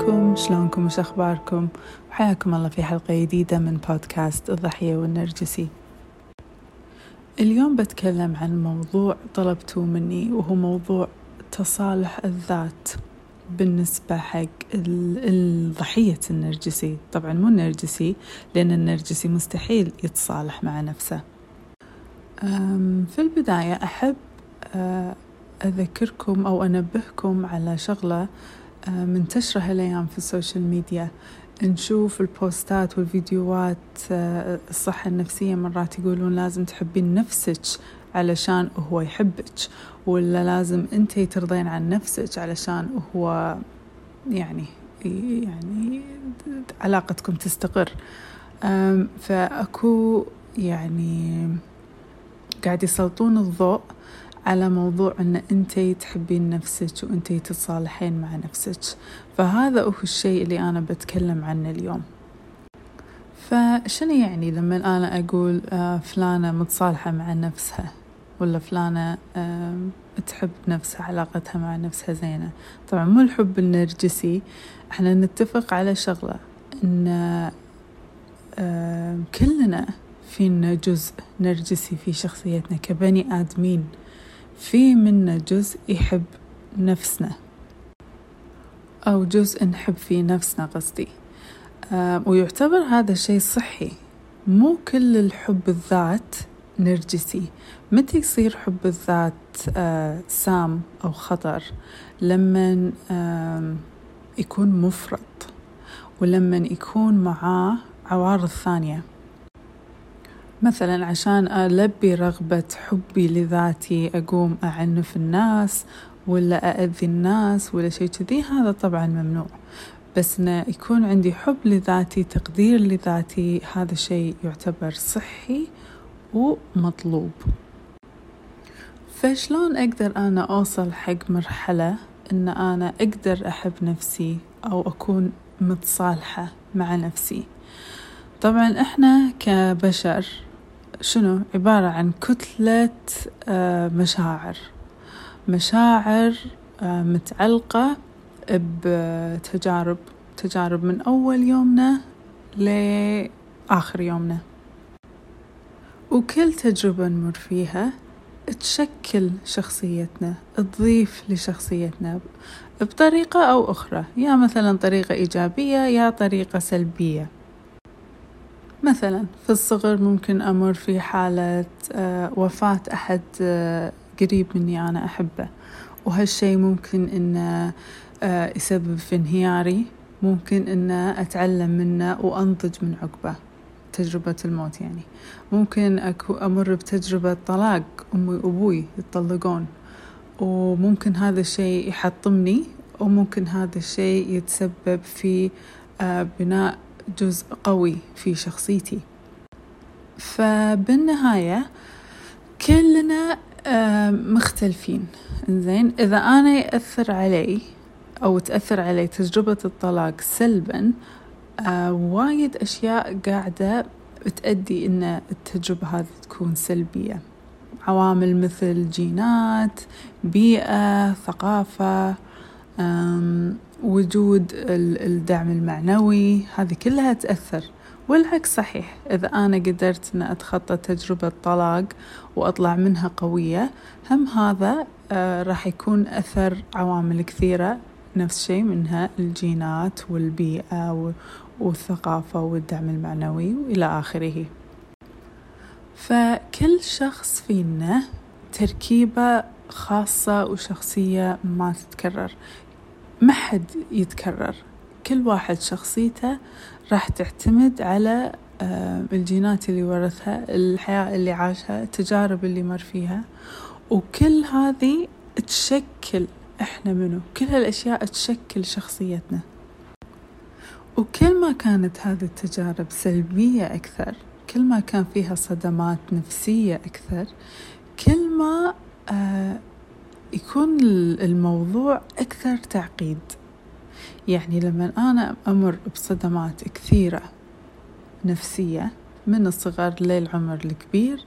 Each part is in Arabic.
عليكم شلونكم وش أخباركم؟ وحياكم الله في حلقة جديدة من بودكاست الضحية والنرجسي. اليوم بتكلم عن موضوع طلبتوه مني وهو موضوع تصالح الذات بالنسبة حق الضحية النرجسي. طبعا مو النرجسي لأن النرجسي مستحيل يتصالح مع نفسه. في البداية أحب أذكركم أو أنبهكم على شغلة منتشرة هالأيام في ال social media. نشوف البوستات والفيديوهات آه، الصحة النفسية مرات يقولون لازم تحبين نفسك علشان هو يحبك ولا لازم انتي ترضين عن نفسك علشان هو يعني يعني علاقتكم تستقر. فأكو يعني قاعد يسلطون الضوء. على موضوع أن أنتي تحبين نفسك وأنتي تتصالحين مع نفسك. فهذا هو الشيء اللي أنا بتكلم عنه اليوم. فشنو يعني لما أنا أقول آه، فلانة متصالحة مع نفسها ولا فلانة تحب نفسها علاقتها مع نفسها زينة؟ طبعا مو الحب النرجسي. إحنا نتفق على شغلة إن كلنا فينا جزء نرجسي في شخصيتنا كبني آدمين. في منا جزء يحب نفسنا أو جزء نحب في نفسنا قصدي. ويعتبر هذا شيء صحي. مو كل الحب الذات نرجسي. متى يصير حب الذات آه سام أو خطر؟ آه يكون مفرط ولما يكون معاه عوارض ثانية. مثلا عشان ألبي رغبة حبي لذاتي أقوم أعنف الناس ولا أأذي الناس ولا شيء كذي هذا طبعا ممنوع. بس إنه يكون عندي حب لذاتي تقدير لذاتي هذا شيء يعتبر صحي ومطلوب. فشلون أقدر أنا أوصل حق مرحلة إن أنا أقدر أحب نفسي أو أكون متصالحة مع نفسي؟ طبعا إحنا كبشر شنو؟ عبارة عن كتلة آه، مشاعر. مشاعر آه، متعلقة بتجارب تجارب من أول يومنا لآخر يومنا. وكل تجربة نمر فيها تشكل شخصيتنا تضيف لشخصيتنا بطريقة أو أخرى. يا مثلا طريقة إيجابية يا طريقة سلبية. مثلا في الصغر ممكن أمر في حالة آه، وفاة أحد آه، قريب مني أنا أحبه. وهالشي ممكن إنه آه، يسبب في انهياري. ممكن إنه أتعلم منه وأنضج من عقبه. تجربة الموت يعني. ممكن أكو أمر بتجربة طلاق أمي وأبوي يتطلقون. وممكن هذا الشيء يحطمني وممكن هذا الشيء يتسبب في بناء جزء قوي في شخصيتي. فبالنهاية كلنا مختلفين. زين إذا أنا يأثر علي أو تأثر علي تجربة الطلاق سلبا آه، وايد أشياء قاعدة بتأدي إن التجربة هذه تكون سلبية. عوامل مثل جينات بيئة ثقافة وجود الدعم المعنوي هذه كلها تأثر والعكس صحيح. إذا أنا قدرت أن أتخطى تجربة طلاق وأطلع منها قوية هم هذا آه راح يكون أثر عوامل كثيرة نفس شيء منها الجينات والبيئة والثقافة والدعم المعنوي وإلى آخره. فكل شخص فينا تركيبة خاصة وشخصية ما تتكرر. ما حد يتكرر. كل واحد شخصيته راح تعتمد على آه، الجينات اللي ورثها الحياة اللي عاشها التجارب اللي مر فيها. وكل هذه تشكل إحنا منو. كل هالأشياء تشكل شخصيتنا. وكل ما كانت هذه التجارب سلبية أكثر كل ما كان فيها صدمات نفسية أكثر كل ما آه يكون الموضوع أكثر تعقيد. يعني لما أنا أمر بصدمات كثيرة نفسية من الصغر للعمر الكبير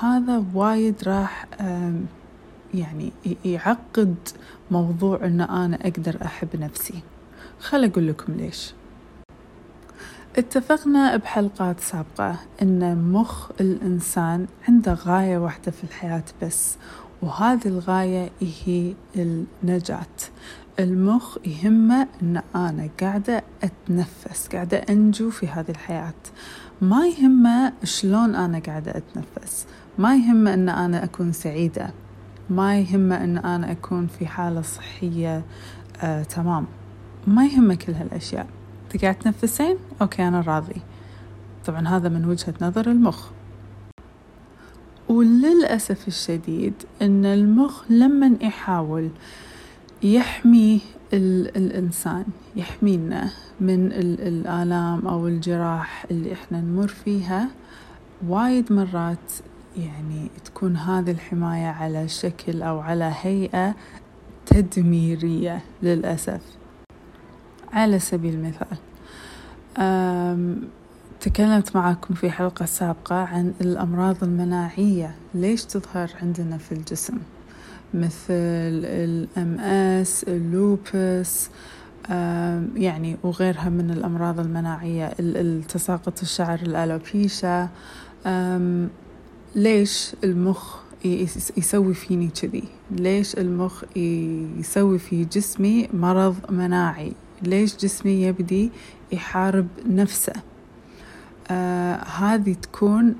هذا وايد راح يعني يعقد موضوع أن أنا أقدر أحب نفسي. خل أقول لكم ليش. اتفقنا بحلقات سابقة أن مخ الإنسان عنده غاية واحدة في الحياة بس وهذه الغاية هي النجاة. المخ يهمه أن أنا قاعدة أتنفس قاعدة أنجو في هذه الحياة. ما يهمه شلون أنا قاعدة أتنفس. ما يهمه أن أنا أكون سعيدة. ما يهمه أن أنا أكون في حالة صحية آه تمام. ما يهمه كل هالأشياء. تقعد تنفسين؟ أوكي أنا راضي. طبعا هذا من وجهة نظر المخ. وللأسف الشديد أن المخ لما يحاول يحمي الإنسان يحمينا من الآلام أو الجراح اللي إحنا نمر فيها وايد مرات يعني تكون هذه الحماية على شكل أو على هيئة تدميرية للأسف. على سبيل المثال تكلمت معكم في حلقة سابقة عن الأمراض المناعية. ليش تظهر عندنا في الجسم؟ مثل ال MS ال lupus يعني وغيرها من الأمراض المناعية التساقط الشعر ال alopecia. ليش المخ يسوي فيني كذي؟ ليش المخ يسوي في جسمي مرض مناعي؟ ليش جسمي يبدي يحارب نفسه؟ آه هذه تكون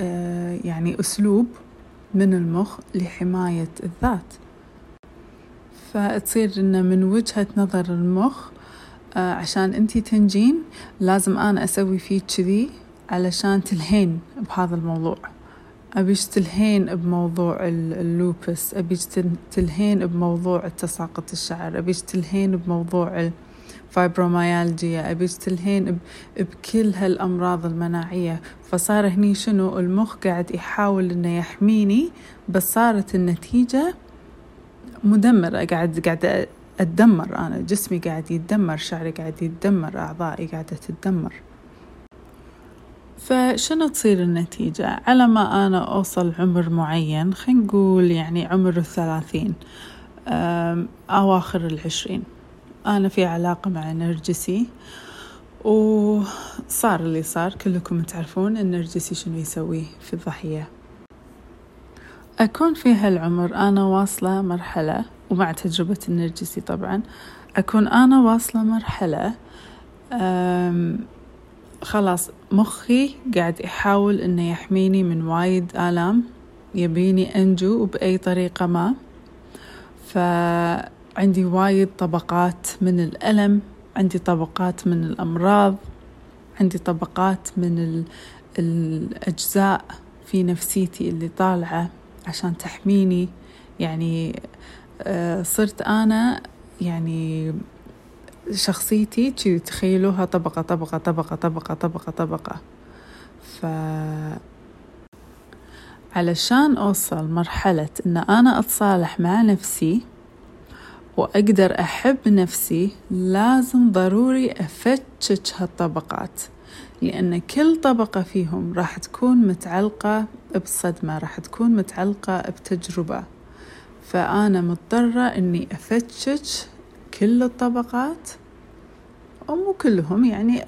آه يعني أسلوب من المخ لحماية الذات. فتصير إن من وجهة نظر المخ آه عشان أنتي تنجين لازم أنا أسوي فيك كذي علشان تلهين بهذا الموضوع. أبيش تلهين بموضوع ال lupus؟ أبيش تلهين بموضوع تساقط الشعر؟ أبيش تلهين بموضوع الفايبروميالجيا أبيش تلهين بكل هالأمراض المناعية. فصار هني شنو؟ المخ قاعد يحاول إنه يحميني بس صارت النتيجة مدمرة. قاعد قاعد أتدمر أنا. جسمي قاعد يتدمر شعري قاعد يتدمر أعضائي قاعدة تتدمر. فشنو تصير النتيجة؟ على ما أنا أوصل عمر معين خلينا نقول يعني عمر الثلاثين أواخر العشرين. أنا في علاقة مع نرجسي وصار اللي صار كلكم تعرفون النرجسي شنو يسوي في الضحية. أكون في هالعمر أنا واصلة مرحلة ومع تجربة النرجسي طبعا أكون أنا واصلة مرحلة خلاص مخي قاعد يحاول إنه يحميني من وايد آلام يبيني أنجو بأي طريقة ما. فعندي وايد طبقات من الألم عندي طبقات من الأمراض عندي طبقات من الأجزاء في نفسيتي اللي طالعة عشان تحميني. يعني آه، صرت أنا يعني شخصيتي تخيلوها طبقة طبقة طبقة طبقة طبقة طبقة. ف علشان أوصل مرحلة إن أنا أتصالح مع نفسي وأقدر أحب نفسي لازم ضروري أفتش هالطبقات لأن كل طبقة فيهم راح تكون متعلقة بصدمة راح تكون متعلقة بتجربة. فأنا مضطرة إني أفتش كل الطبقات أو مو كلهم يعني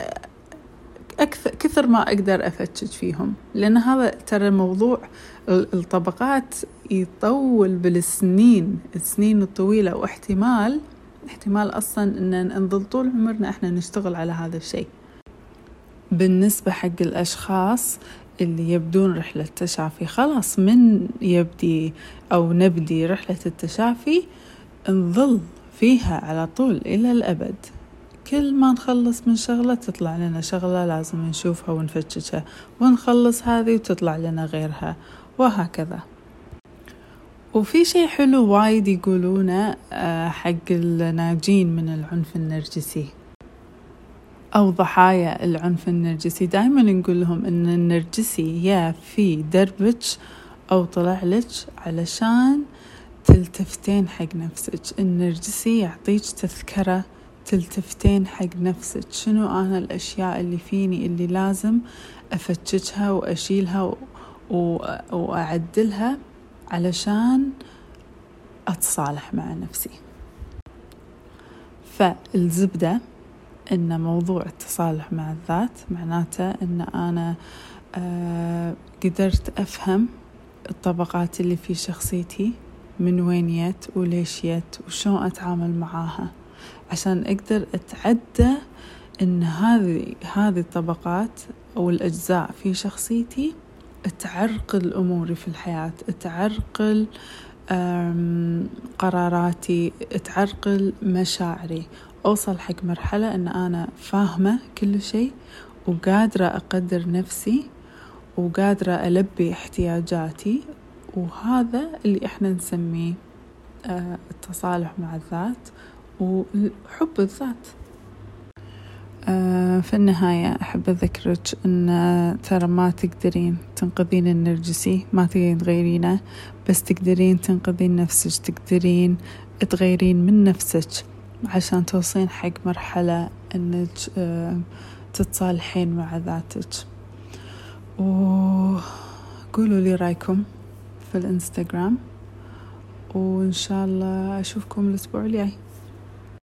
أكثر كثر ما أقدر أفتش فيهم لأن هذا ترى موضوع الطبقات يطول بالسنين السنين الطويلة واحتمال احتمال أصلا أن نظل طول عمرنا إحنا نشتغل على هذا الشيء. بالنسبة حق الأشخاص اللي يبدون رحلة تشافي خلاص من يبدي أو نبدي رحلة التشافي نظل فيها على طول إلى الأبد. كل ما نخلص من شغلة تطلع لنا شغلة لازم نشوفها ونفتشها ونخلص هذه وتطلع لنا غيرها وهكذا. وفي شيء حلو وايد يقولونه آه، حق الناجين من العنف النرجسي أو ضحايا العنف النرجسي. دائما نقول لهم إن النرجسي يا في دربك أو طلع لك علشان تلتفتين حق نفسك. النرجسي يعطيك تذكرة تلتفتين حق نفسك. شنو أنا الأشياء اللي فيني اللي لازم أفتشها وأشيلها وأعدلها؟ علشان أتصالح مع نفسي. فالزبدة إن موضوع التصالح مع الذات معناته إن أنا آه قدرت أفهم الطبقات اللي في شخصيتي من وين يت وليش يت وشون أتعامل معاها. عشان أقدر أتعدى إن هذه هذه الطبقات أو الأجزاء في شخصيتي تعرقل أموري في الحياة تعرقل قراراتي تعرقل مشاعري. أوصل حق مرحلة أن أنا فاهمة كل شيء وقادرة أقدر نفسي وقادرة ألبي احتياجاتي وهذا اللي إحنا نسميه آه، التصالح مع الذات وحب الذات. في النهاية أحب أذكرك أن ترى ما تقدرين تنقذين النرجسي ما تقدرين تغيرينه بس تقدرين تنقذين نفسك تقدرين تغيرين من نفسك عشان توصلين حق مرحلة أنك آه، تتصالحين مع ذاتك. وقولوا لي رأيكم في الإنستغرام وإن شاء الله أشوفكم الأسبوع الجاي.